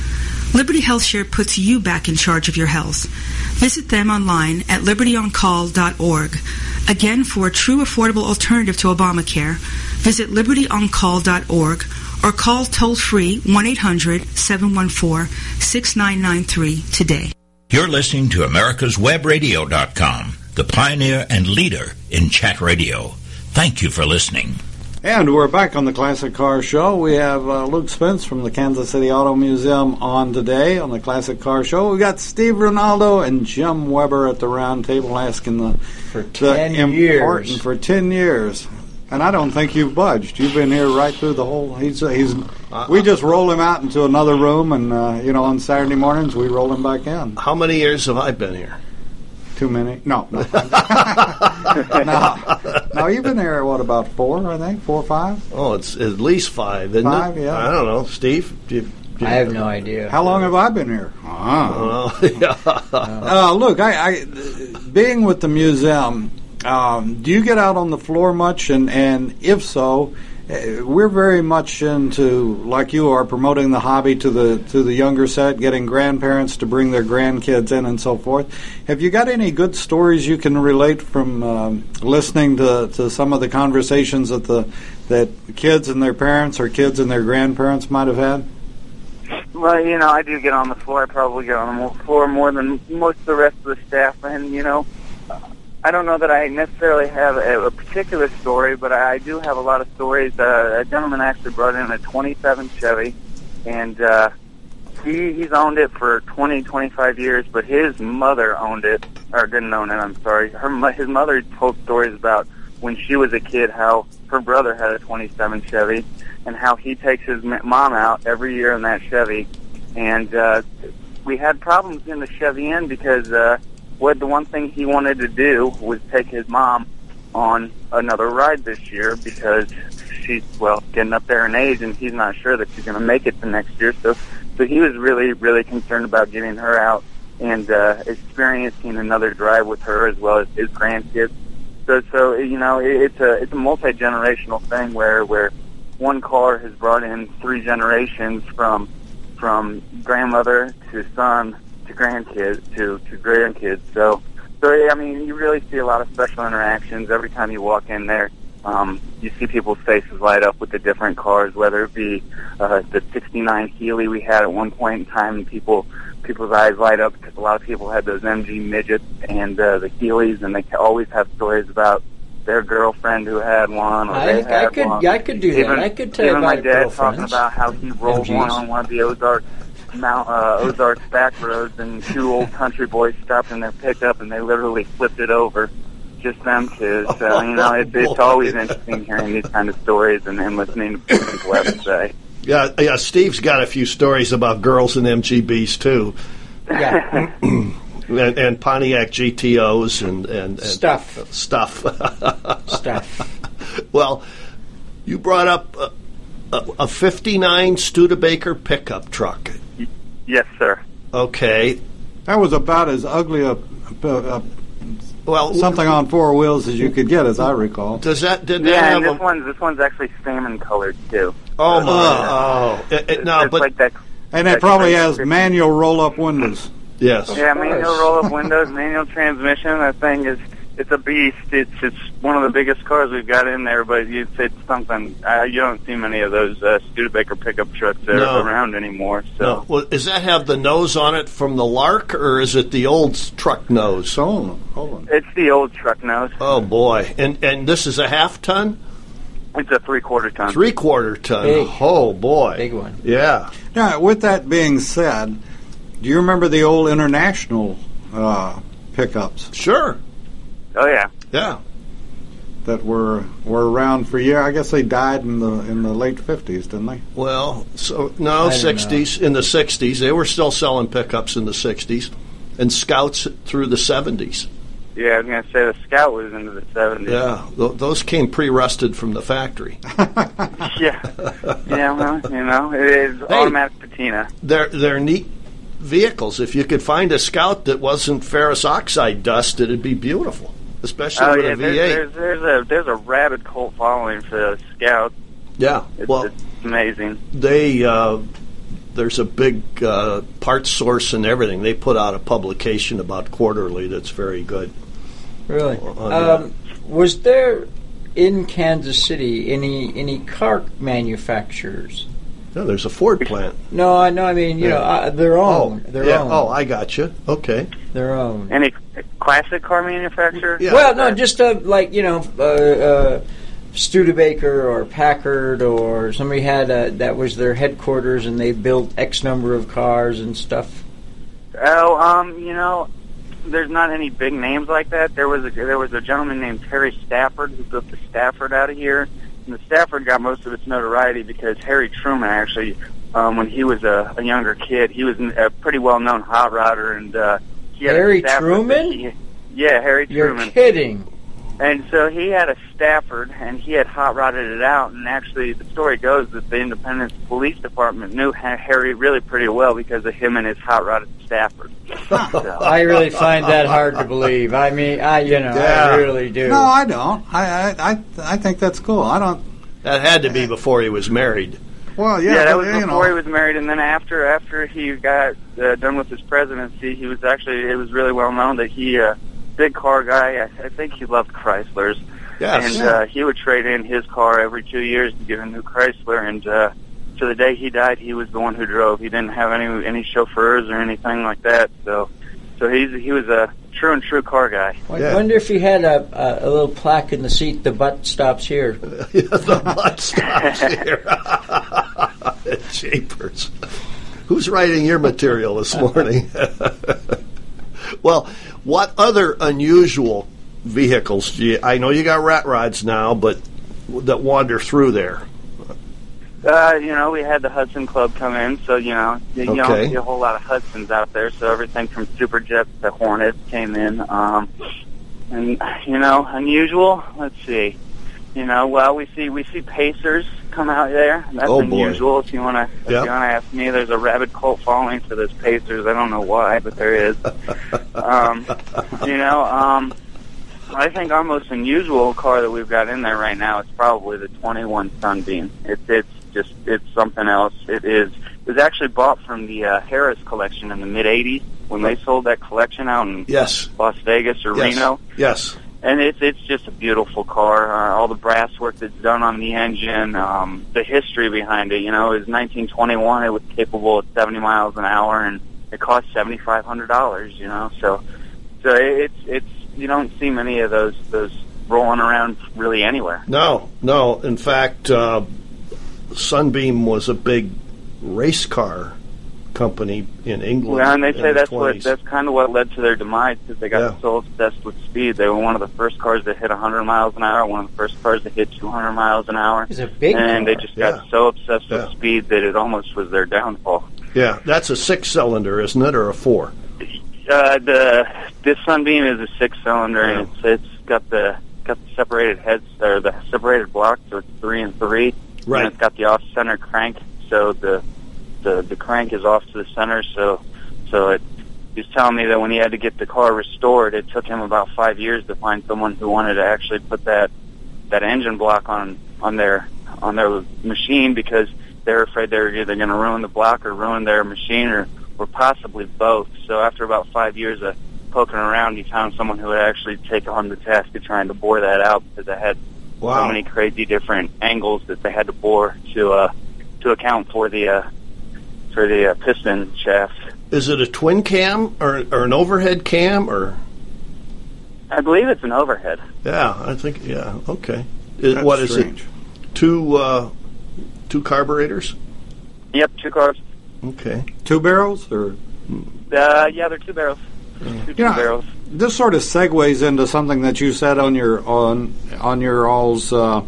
Liberty HealthShare puts you back in charge of your health. Visit them online at libertyoncall.org. Again, for a true affordable alternative to Obamacare, visit libertyoncall.org or call toll free 1 800 714 6993 today. You're listening to America'sWebRadio.com, the pioneer and leader in chat radio. Thank you for listening. And we're back on the Classic Car Show. We have uh, Luke Spence from the Kansas City Auto Museum on today on the Classic Car Show. We've got Steve Ronaldo and Jim Weber at the round table asking the, For the 10 important years. for ten years. And I don't think you've budged. You've been here right through the whole. He's he's. we just roll him out into another room, and uh, you know on Saturday mornings we roll him back in. How many years have I been here? Too many? No, no. no, no. You've been here what about four? I think four or five. Oh, it's at least five, isn't Five, it? yeah. I don't know, Steve. Do you, do you- I have no idea. How long have I been here? Ah. Well, yeah. Uh, look, I, I being with the museum. Um, do you get out on the floor much? And and if so, we're very much into like you are promoting the hobby to the to the younger set, getting grandparents to bring their grandkids in and so forth. Have you got any good stories you can relate from um, listening to, to some of the conversations that the that kids and their parents or kids and their grandparents might have had? Well, you know, I do get on the floor. I probably get on the floor more than most of the rest of the staff, and you know, I don't know that I necessarily have a, a particular story, but I, I do have a lot of stories. Uh, a gentleman actually brought in a 27 Chevy, and uh, he he's owned it for 20, 25 years, but his mother owned it, or didn't own it. I'm sorry. Her his mother told stories about when she was a kid how her brother had a 27 Chevy, and how he takes his mom out every year in that Chevy, and uh, we had problems in the Chevy Inn because uh, what the one thing he wanted to do was take his mom on another ride this year because she's well getting up there in age and he's not sure that she's going to make it the next year. So, so he was really really concerned about getting her out and uh, experiencing another drive with her as well as his grandkids. So, so you know, it, it's a it's a multi generational thing where where one car has brought in three generations from from grandmother to son to grandkids to to grandkids. So, so yeah, I mean, you really see a lot of special interactions every time you walk in there. Um, you see people's faces light up with the different cars, whether it be uh, the '69 Healey we had at one point in time, and people people's eyes light up because a lot of people had those MG midgets and uh, the Healeys, and they always have stories about their girlfriend who had one or I- they I could- one. I could do that. I could tell you even my about dad talking about how he rolled MGs. one on one of the Ozark Mount uh, Ozarks back roads, and two old country boys stopped in their pickup, and they literally flipped it over. Just them two. So you know, it, it's always interesting hearing these kind of stories and, and listening to what people have to say. yeah, yeah. Steve's got a few stories about girls and MGBs too, Yeah. and, and Pontiac GTOs and and, and Stuff. stuff. Stuff. well, you brought up a, a, a '59 Studebaker pickup truck. Yes, sir. Okay. That was about as ugly a, a, a Well, something on four wheels as you could get, as I recall. Does that did Yeah, and this a, one's this one's actually salmon colored too. Oh my! Uh, oh, It- it- no, but like that. And it probably has manual roll-up windows. yes. Yeah, manual roll up windows, manual transmission. That thing is it's a beast. It's it's one of the biggest cars we've got in there, but it's it's something uh, you don't see many of those uh, Studebaker pickup trucks No. around anymore. So No. Well, does that have the nose on it from the Lark, or is it the old truck nose? Hold on, hold on. it's the old truck nose. Oh boy! And and this is a half ton, It's a three quarter ton. three quarter ton. Big. Oh boy! Big one. Yeah. Now, with that being said, do you remember the old international uh, pickups Sure. Oh yeah. Yeah. that were were around for years? I guess they died in the in the late fifties, didn't they? Well, so no, sixties in the sixties they were still selling pickups in the sixties, and Scouts through the seventies. Yeah, I was gonna say the Scout was into the seventies. Yeah, th- those came pre-rusted from the factory. yeah, yeah. Well, you know, it is automatic patina. They're they're neat vehicles. If you could find a Scout that wasn't ferrous oxide dust, it'd be beautiful, especially Oh with yeah, a V8. there's, there's there's a there's a rabid cult following for the Scout. yeah, It's, well, it's amazing. they uh, there's a big uh, parts source and everything. They put out a publication about quarterly that's very good. Really? Um, was there in Kansas City any any car manufacturers? No, there's a Ford plant. No, I know. I mean, you Yeah. know, uh, their own, their yeah. own, Oh, I got you. Okay. their own. Any classic car manufacturer? Yeah. Well, no, just uh, like you know, uh, uh, Studebaker or Packard or somebody had a, that was their headquarters, and they built X number of cars and stuff. Oh, um, you know, there's not any big names like that. There was a there was a gentleman named Terry Stafford who built the Stafford out of here, and the Stafford got most of its notoriety because Harry Truman actually, um, when he was a, a younger kid, he was a pretty well known hot rodder, and uh, he had Harry Truman? he- yeah, Harry You're Truman. kidding? And so he had a Stafford, and he had hot rodded it out. And actually, the story goes that the Independence Police Department knew Harry really pretty well because of him and his hot rodded Stafford. So- I really find that hard to believe. I mean, I you know, Yeah. I really do. No, I don't. I I I, I think that's cool. I don't. That had to be before he was married. Well, yeah, Yeah, that was before know, he was married, and then after after he got uh, done with his presidency, he was actually it was really well known that he uh, big car guy. I, I think he loved Chryslers, Yes. and uh, he would trade in his car every two years to get a new Chrysler. And uh, to the day he died, he was the one who drove. He didn't have any any chauffeurs or anything like that. So so he's he was a true and true car guy. I Yeah. wonder if he had a, a, a little plaque in the seat. The butt stops here. the butt stops here. Japers. Who's writing your material this morning? well, what other unusual vehicles do you? I know you got rat rods now, but that wander through there. Uh, you know, we had the Hudson Club come in, so you know, you, you don't see a whole lot of Hudsons out there. So everything from Superjets to Hornets came in. Um, and you know, unusual. Let's see. You know, well, we see we see Pacers come out there. That's Oh, boy. unusual. If you want to, if Yep. you want to ask me, there's a rabid cult following for this Pacers. I don't know why, but there is. um, you know, um, I think our most unusual car that we've got in there right now is probably the 21 Sunbeam. It's it's just it's something else. It is. It was actually bought from the uh, Harrah's collection in the mid 80s when they sold that collection out in Yes. Las Vegas or Yes. Reno. Yes. And it's it's just a beautiful car. Uh, all the brass work that's done on the engine, um, the history behind it. You know, was 1921. It was capable of 70 miles an hour, and it cost seventy five hundred dollars. You know, so so it's it's you don't see many of those those rolling around really anywhere. No, no. In fact, uh, Sunbeam was a big race car company in England. Well, and they say the that's what that's kind of what led to their demise because they got Yeah. so obsessed with speed. They were one of the first cars that hit 100 miles an hour, one of the first cars that hit 200 miles an hour, It's a big and car. they just Yeah. got so obsessed Yeah. with speed that it almost was their downfall. Yeah, that's a six-cylinder, isn't it, or a four? Uh, the this Sunbeam is a six cylinder and it's it's got the got the separated heads or the separated block, so it's three and three. Right. And it's got the off center crank, so the the the crank is off to the center. So so it he was telling me that when he had to get the car restored, it took him about five years to find someone who wanted to actually put that that engine block on on their on their machine because they're afraid they're either going to ruin the block or ruin their machine or or possibly both. So after about five years of poking around, he found someone who would actually take on the task of trying to bore that out because it had Wow. so many crazy different angles that they had to bore to uh, to account for the uh, for the uh, piston shaft. Is it a twin cam or, or an overhead cam or? I believe it's an overhead. Yeah, I think yeah. Okay. Is, That's what is strange. it? Two uh, two carburetors. Yep, two cars. Okay. Two barrels, or Uh, yeah, they're two barrels. Two, two know, barrels. this sort of segues into something that you said on your on on your all's uh,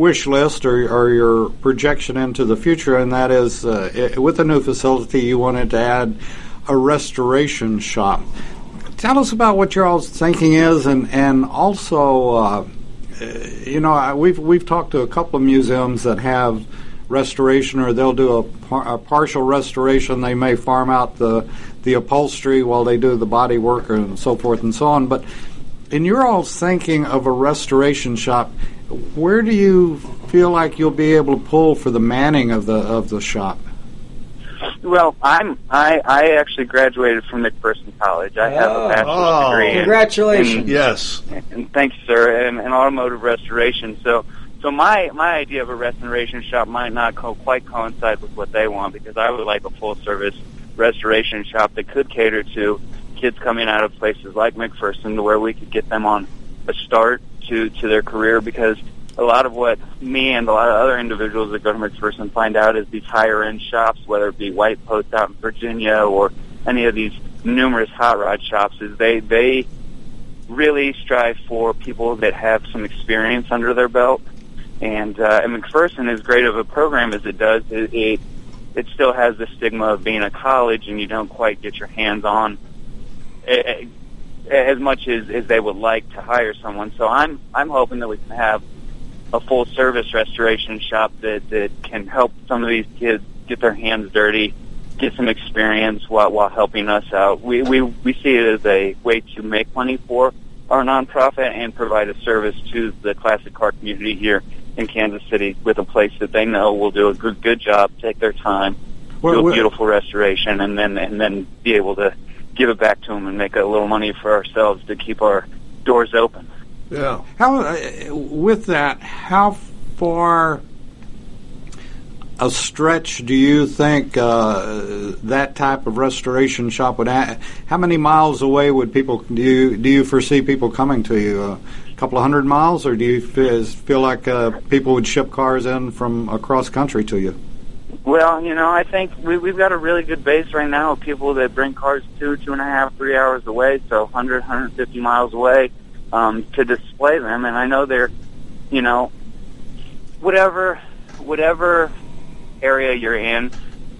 wish list or, or your projection into the future, and that is uh, i with the new facility you wanted to add a restoration shop. Tell us about what your all's thinking is, and and also. Uh, you know, I- we've we've talked to a couple of museums that have restoration, or they'll do a, par- a partial restoration. They may farm out the the upholstery while they do the body work and so forth and so on. But in your all thinking of a restoration shop, where do you feel like you'll be able to pull for the manning of the of the shop? Well, I'm I I actually graduated from McPherson College. I have Oh. a bachelor's Oh. degree. in- Congratulations. Yes. and thanks, sir, and, in automotive restoration. So, so my my idea of a restoration shop might not co- quite coincide with what they want because I would like a full service restoration shop that could cater to kids coming out of places like McPherson, to where we could get them on a start to to their career. Because a lot of what me and a lot of other individuals that go to McPherson find out is these higher end shops, whether it be White Post out in Virginia or any of these numerous hot rod shops, is they they really strive for people that have some experience under their belt. And, uh, and McPherson, as great of a program as it does, it, it it still has the stigma of being a college, and you don't quite get your hands on eh, eh, as much as, as they would like to hire someone. So I'm I'm hoping that we can have a full service restoration shop that that can help some of these kids get their hands dirty, get some experience while while helping us out. We we we see it as a way to make money for our nonprofit and provide a service to the classic car community here in Kansas City with a place that they know will do a good good job, take their time, do a beautiful restoration, and then and then be able to give it back to them and make a little money for ourselves to keep our doors open. Yeah. How uh, with that? How far a stretch do you think uh, that type of restoration shop would? Ha- how many miles away would people do you do you foresee people coming to you? a couple of hundred miles, or do you feel, feel like uh, people would ship cars in from across country to you? Well, you know, I think we, we've got a really good base right now of people that bring cars two, two and a half, three hours away, so 100, 150 miles away um, to display them. And I know they're, you know, whatever, whatever area you're in,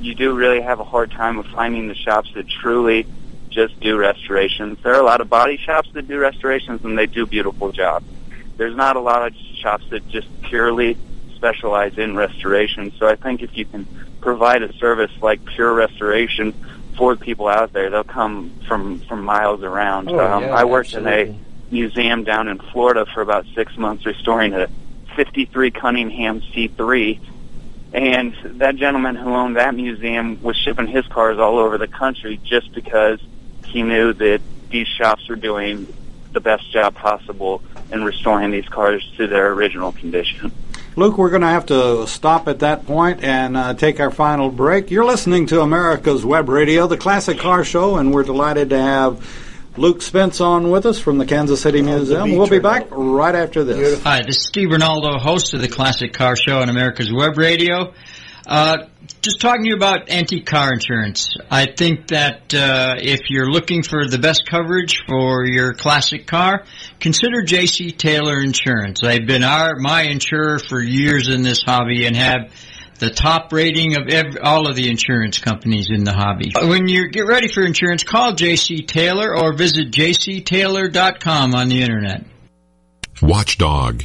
you do really have a hard time of finding the shops that truly just do restorations. There are a lot of body shops that do restorations, and they do beautiful jobs. There's not a lot of shops that just purely specialize in restoration. So I think if you can provide a service like Pure Restoration for people out there, they'll come from from miles around. Oh, um, yeah, I worked absolutely. in a museum down in Florida for about six months restoring a 53 Cunningham C3. And that gentleman who owned that museum was shipping his cars all over the country just because he knew that these shops were doing the best job possible in restoring these cars to their original condition. Luke, we're going to have to stop at that point and uh, take our final break. You're listening to America's Web Radio, the Classic Car Show, and we're delighted to have Luke Spence on with us from the Kansas City Museum. beach We'll be back right after this. Hi, this is Steve Ronaldo, host of the Classic Car Show on America's Web Radio. Uh, just talking to you about anti-car insurance. I think that uh, if you're looking for the best coverage for your classic car, consider J.C. Taylor Insurance. They've been our my insurer for years in this hobby and have the top rating of ev all of the insurance companies in the hobby. When you get ready for insurance, call J.C. Taylor or visit jctaylor.com on the internet. Watchdog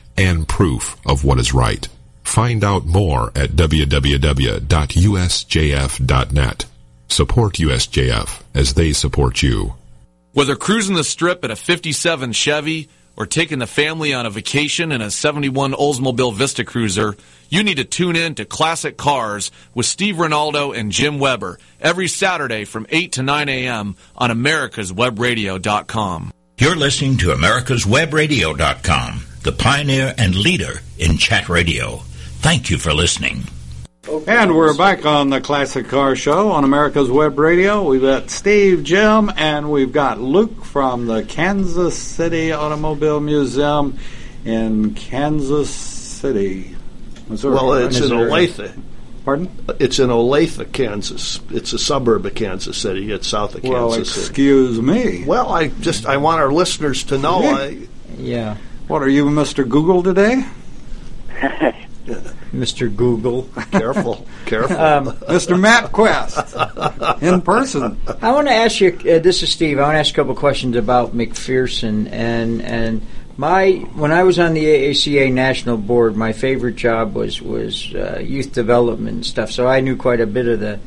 and proof of what is right. Find out more at www.usjf.net. Support USJF as they support you. Whether cruising the strip in a 57 Chevy or taking the family on a vacation in a 71 Oldsmobile Vista Cruiser, you need to tune in to Classic Cars with Steve Ronaldo and Jim Weber every Saturday from 8 to 9 a.m. on americaswebradio.com. You're listening to americaswebradio.com, the pioneer and leader in chat radio. Thank you for listening. And we're back on the Classic Car Show on America's Web Radio. We've got Steve, Jim, and we've got Luke from the Kansas City Automobile Museum in Kansas City, Missouri. Well, it's in Missouri. Olathe. Pardon? It's in Olathe, Kansas. It's a suburb of Kansas City. It's south of Well, Kansas City. excuse me. Well, I just I want our listeners to know. I, Yeah, What are you, Mr. Google, today? Mr. Google. careful, careful. Um, Mr. MapQuest in person. I want to ask you. Uh, this is Steve. I want to ask a couple questions about McPherson and and my when I was on the AACA national board, my favorite job was was uh, youth development and stuff. So I knew quite a bit of the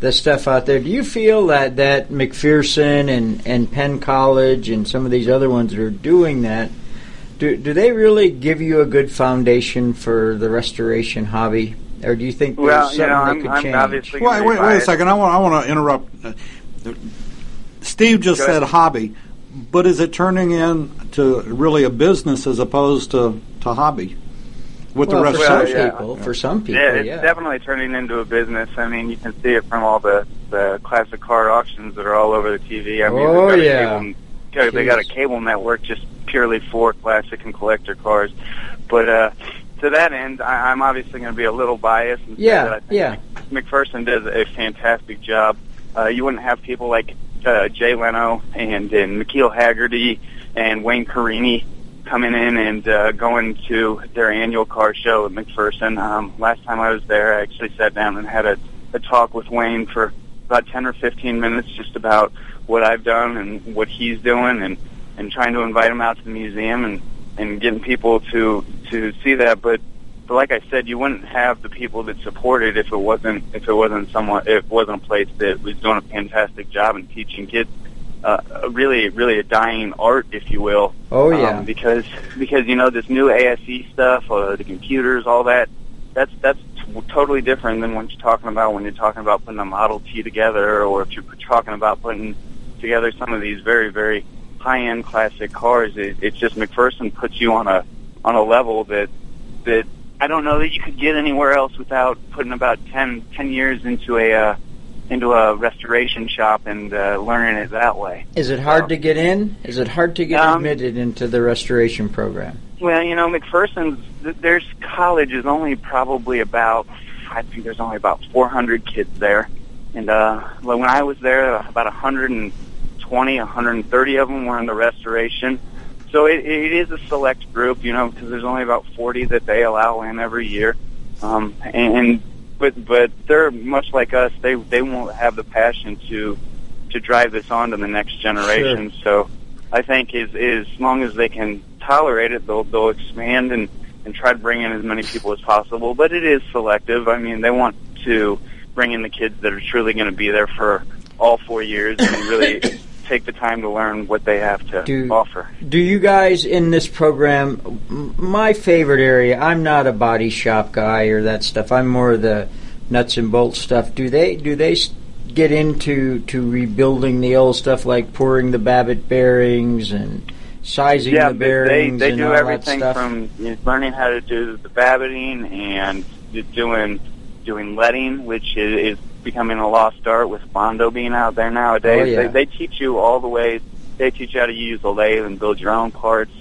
the stuff out there. Do you feel that that McPherson and and Penn College and some of these other ones that are doing that? Do, do they really give you a good foundation for the restoration hobby, or do you think there's Well, something you know, that I'm, could I'm change? obviously Wait, wait, wait a second. I want, I want to interrupt. Uh, Steve just Go said ahead. hobby, but is it turning into really a business as opposed to, to hobby? With well, the for rest some of yeah. people, for some people, Yeah, yeah. it's definitely turning into a business. I mean, you can see it from all the the classic car auctions that are all over the TV. I mean, Oh, they've got a yeah. cable, got- they got a cable network just purely for classic and collector cars. But uh, to that end, I, I'm obviously going to be a little biased. And say Yeah, that I think yeah. McPherson does a fantastic job. Uh, you wouldn't have people like uh, Jay Leno and, and McKeel Hagerty and Wayne Carini coming in and uh, going to their annual car show at McPherson. Um, last time I was there, I actually sat down and had a, a talk with Wayne for about 10 or 15 minutes just about what I've done and what he's doing and, and trying to invite him out to the museum and, and getting people to, to see that. But but like I said, you wouldn't have the people that support it if it wasn't if it wasn't someone if it wasn't a place that was doing a fantastic job in teaching kids uh, really really a dying art, if you will. Oh, yeah. Um, because because you know this new ASE stuff, uh, the computers, all that. That's that's t- totally different than what you're talking about when you're talking about putting a Model T together, or if you're talking about putting together some of these very very high end classic cars. It, it's just McPherson puts you on a on a level that that I don't know that you could get anywhere else without putting about 10, 10 years into a uh, into a restoration shop and uh, learning it that way. Is it hard to get in? Is it hard to get Um, admitted into the restoration program? Well, you know, McPherson's th- there's college is only probably about I think there's only about 400 kids there, and uh, when I was there, about 120, 130 of them were in the restoration. So it, it is a select group, you know, because there's only about 40 that they allow in every year, um, and but but they're much like us. They they won't have the passion to to drive this on to the next generation. So I think is is as long as they can tolerate it, they'll they'll expand and and try to bring in as many people as possible. But it is selective. I mean, they want to bring in the kids that are truly going to be there for all four years and really take the time to learn what they have to Do- offer. Do you guys in this program? My favorite area. I'm not a body shop guy or that stuff. I'm more of the nuts and bolts stuff. Do they? Do they get into to rebuilding the old stuff like pouring the Babbitt bearings and sizing yeah, the bearings they they do everything from you know, learning how to do the babbitting and doing doing letting, which is, is becoming a lost art with Bondo being out there nowadays. Oh, yeah. They they teach you all the ways. They teach you how to use a lathe and build your own parts.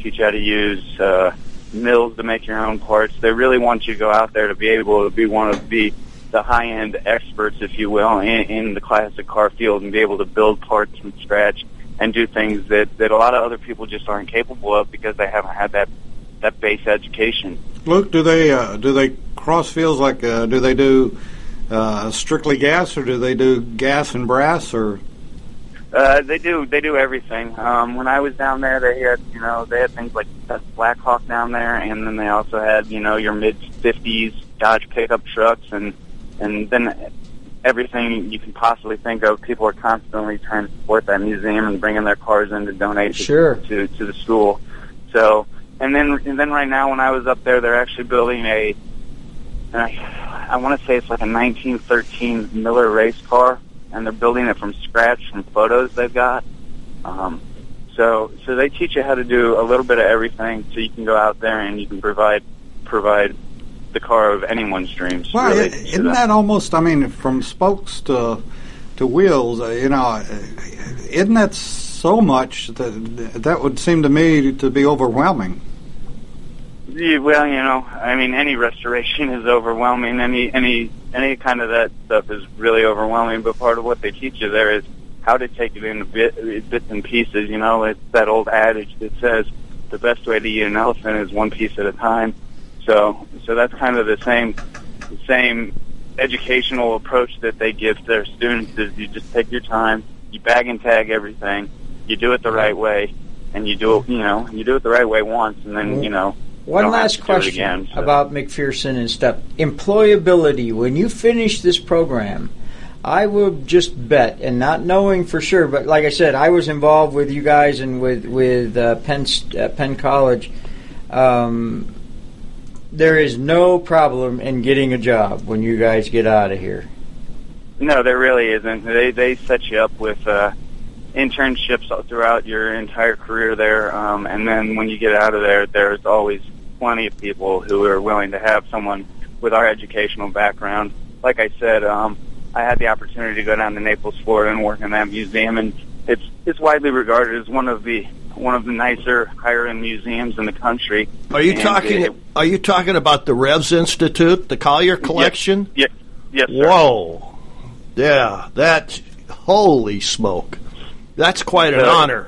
Teach you how to use uh, mills to make your own parts. They really want you to go out there to be able to be one of the the high end experts, if you will, in, in the classic car field and be able to build parts from scratch and do things that that a lot of other people just aren't capable of because they haven't had that that base education. Luke, do they uh, do they cross fields like uh, do they do uh, strictly gas or do they do gas and brass or? Uh, they do. They do everything. Um, when I was down there, they had you know they had things like Blackhawk down there, and then they also had you know your mid '50s Dodge pickup trucks, and and then everything you can possibly think of. People are constantly trying to support that museum and bringing their cars in to donate sure. to, to to the school. So and then and then right now when I was up there, they're actually building a. I, I want to say it's like a 1913 Miller race car, and they're building it from scratch from photos they've got. Um, so so they teach you how to do a little bit of everything, so you can go out there and you can provide provide the car of anyone's dreams. Well, really, it, isn't that almost? I mean, from spokes to to wheels, uh, you know, uh, isn't that so much that that would seem to me to be overwhelming? Yeah, well, you know, I mean, any restoration is overwhelming. Any any any kind of that stuff is really overwhelming. But part of what they teach you there is how to take it in bit, bits and pieces. You know, it's that old adage that says the best way to eat an elephant is one piece at a time. So, so that's kind of the same, the same educational approach that they give their students. Is you just take your time, you bag and tag everything, you do it the right way, and you do it, you know, you do it the right way once, and then you mm-hmm. know. One you don't have last to do it question again, so. about McPherson and stuff. Employability. When you finish this program, I will just bet, and not knowing for sure, but like I said, I was involved with you guys and with with uh, Penn uh, Penn College. Um, there is no problem in getting a job when you guys get out of here. No, there really isn't. They they set you up with uh, internships throughout your entire career there, um, and then when you get out of there, there's always plenty of people who are willing to have someone with our educational background. Like I said, um, I had the opportunity to go down to Naples, Florida, and work in that museum, and it's it's widely regarded as one of the one of the nicer, higher end museums in the country. Are you And talking? it- Are you talking about the Revs Institute, the Collier Collection? Yes, yes, sir. Whoa, yeah, that holy smoke, that's quite an Uh, honor.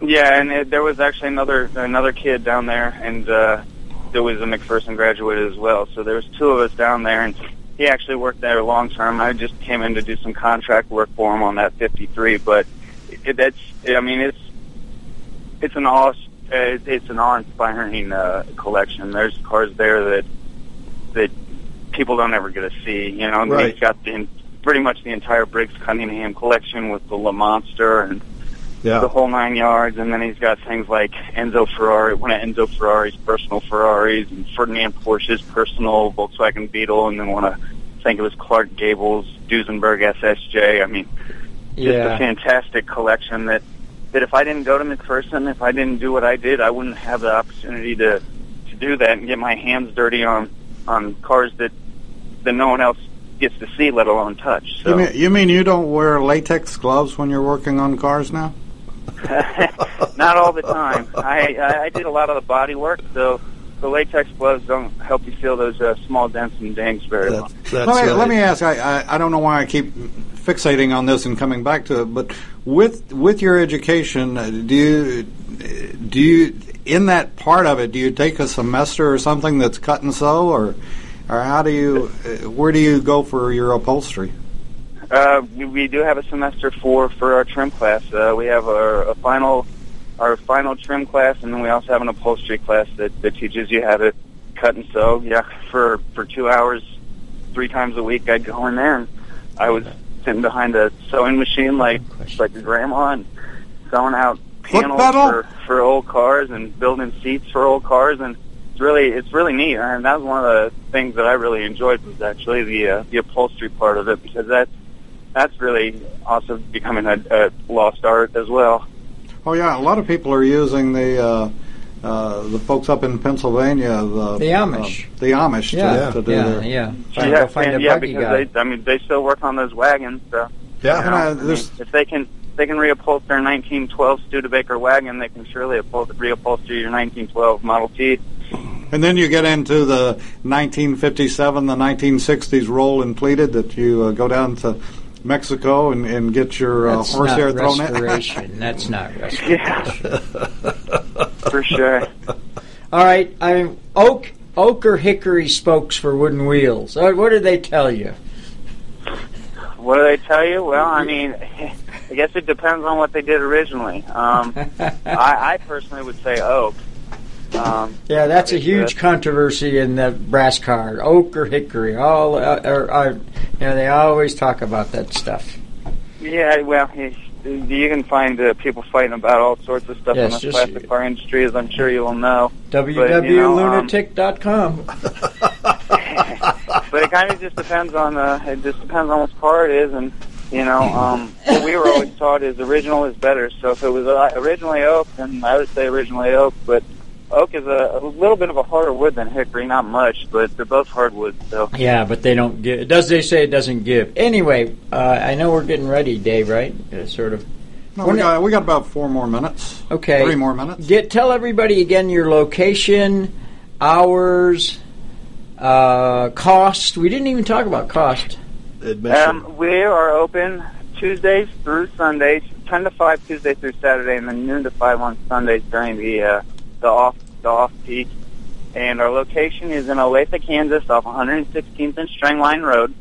Yeah, and it, there was actually another another kid down there, and uh, there was a McPherson graduate as well. So there was two of us down there, and he actually worked there long term. I just came in to do some contract work for him on that 53, but it, that's I mean it's it's an awe uh, it's an awe-inspiring uh, collection. There's cars there that that people don't ever get to see. You know, Right. he's got the pretty much the entire Briggs Cunningham collection with the Le Monstre and Yeah. the whole nine yards, and then he's got things like Enzo Ferrari, one of Enzo Ferrari's personal Ferraris, and Ferdinand Porsche's personal Volkswagen Beetle, and then one of I think it was Clark Gable's Duesenberg SSJ. I mean, just Yeah. a fantastic collection that that if I didn't go to McPherson, if I didn't do what I did, I wouldn't have the opportunity to to do that and get my hands dirty on on cars that that no one else gets to see, let alone touch. So. You mean, you mean you don't wear latex gloves when you're working on cars now? Not all the time. I, I I did a lot of the body work, so the latex gloves don't help you feel those uh, small dents and dings very well. That's let, me, right. let me ask. I, I I don't know why I keep fixating on this and coming back to it, but with with your education, uh, do you do you in that part of it? Do you take a semester or something that's cut and sew, or or how do you uh, where do you go for your upholstery? Uh, we, we do have a semester four for our trim class. Uh, we have our a final our final trim class, and then we also have an upholstery class that, that teaches you how to cut and sew. Yeah, for for two hours, three times a week, I'd go in there, and I was sitting behind a sewing machine like like a grandma and sewing out panels for for old cars and building seats for old cars and. It's really, it's really neat, and that was one of the things that I really enjoyed was actually the uh, the upholstery part of it because that's that's really also becoming a, a lost art as well. Oh yeah, a lot of people are using the uh, uh, the folks up in Pennsylvania, the The Amish. uh, the Amish, Yeah, to, to do yeah, their. yeah. Trying to yeah, find and- yeah, because guy. they, I mean, they still work on those wagons. So, Yeah. you know, And, uh, I mean, if they can, they can reupholster a 1912 Studebaker wagon. They can surely uphold, reupholster your 1912 Model T. And then you get into the 1957, the 1960s roll and pleated that you uh, go down to Mexico and, and get your uh, That's horsehair not thrown in. restoration. That's not restoration. Yeah, for sure. All right, I oak, oak or hickory spokes for wooden wheels. Uh, What did they tell you? What do they tell you? Well, I mean, I guess it depends on what they did originally. Um, I, I personally would say oak. Um, Yeah, that's a huge uh, controversy in the brass card. Oak or hickory? All, uh, are, are, you know, they always talk about that stuff. Yeah, well, you can find uh, people fighting about all sorts of stuff Yes, in the just- plastic car industry, as I'm sure you will know. But, um, www.lunatic.com. but it kind of just depends on uh, it just depends on what car it is, and you know, um, what we were always taught is original is better. So if it was uh, originally oak, then I would say originally oak. But oak is a, a little bit of a harder wood than hickory, not much, but they're both hardwoods. So Yeah, but they don't give. Does they say it doesn't give? Anyway, uh, I know we're getting ready, Dave. Right? Uh, sort of. No, we got we got about four more minutes. Okay. Three more minutes. Get tell everybody again your location, hours, uh, cost. We didn't even talk about cost. Um, we are open Tuesdays through Sundays, ten to five Tuesday through Saturday, and then noon to five on Sundays during the uh, the off the off peak. And our location is in Olathe, Kansas, off 116th and Strang Line Road.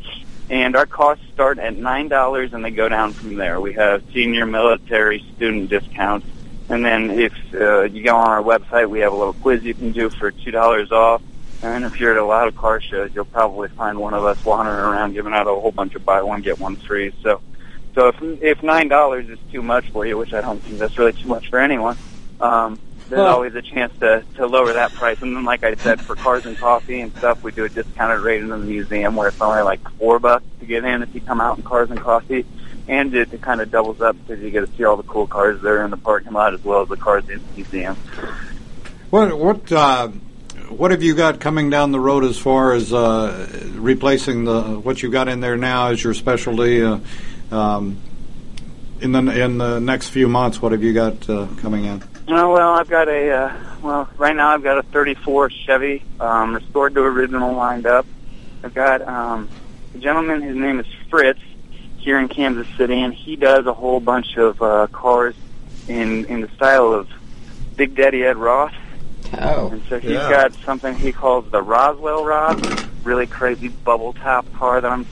And our costs start at nine dollars, and they go down from there. We have senior military student discounts, and then if uh, you go on our website, we have a little quiz you can do for two dollars off. And if you're at a lot of car shows, you'll probably find one of us wandering around giving out a whole bunch of buy one get one free. So, so if if nine dollars is too much for you, which I don't think that's really too much for anyone, um, there's Well- always a chance to to lower that price. And then, like I said, for cars and coffee and stuff, we do a discounted rate in the museum where it's only like four bucks to get in if you come out in cars and coffee. And it, it kind of doubles up because you get to see all the cool cars that are in the parking lot as well as the cars in the museum. What what uh, what have you got coming down the road as far as uh, replacing the what you got in there now as your specialty? Uh, um, in the in the next few months, what have you got uh, coming in? Oh, well, I've got a, uh, well, right now I've got a 34 Chevy, um, restored to original lined up. I've got, um, a gentleman, his name is Fritz, here in Kansas City, and he does a whole bunch of, uh, cars in, in the style of Big Daddy Ed Roth. Oh. And so he's yeah. got something he calls the Roswell Rod, really crazy bubble top car that I'm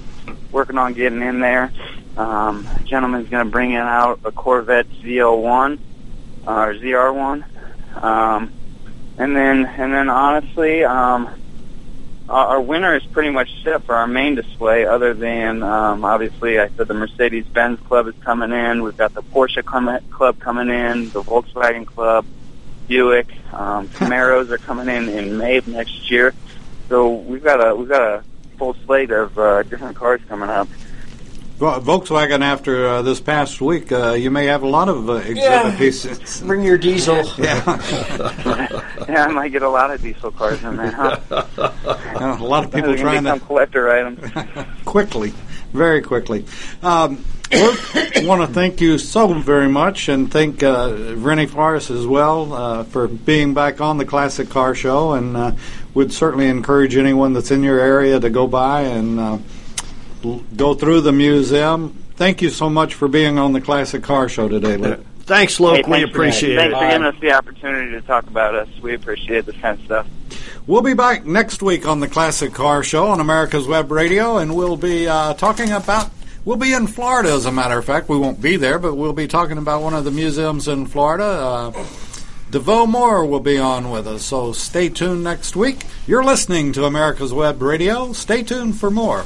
working on getting in there. Um, a gentleman's going to bring in out a Corvette ZL1 uh, or ZR1, um, and then and then honestly, um, our, our winter is pretty much set for our main display. Other than um, obviously, I said the Mercedes Benz Club is coming in. We've got the Porsche com- Club coming in, the Volkswagen Club, Buick, um, Camaros are coming in in May of next year. So we've got a we've got a full slate of uh, different cars coming up. Volkswagen, after uh, this past week, uh, you may have a lot of uh, exhibit Yeah. pieces. Bring your diesel. yeah, I might get a lot of diesel cars in there. Huh? Uh, a lot of people trying to become collector items. quickly, very quickly. Um, we want to thank you so very much, and thank uh, Rennie Forrest as well uh, for being back on the Classic Car Show. And uh, would certainly encourage anyone that's in your area to go by and uh, go through the museum. Thank you so much for being on the Classic Car Show today, Luke. Thanks, Hey, Luke. thanks we appreciate Thanks it. Thanks for giving us the opportunity to talk about us. We appreciate this kind of stuff. We'll be back next week on the Classic Car Show on America's Web Radio, and we'll be uh, talking about. We'll be in Florida, as a matter of fact. We won't be there, but we'll be talking about one of the museums in Florida. Uh, DeVoe Moore will be on with us, so stay tuned next week. You're listening to America's Web Radio. Stay tuned for more.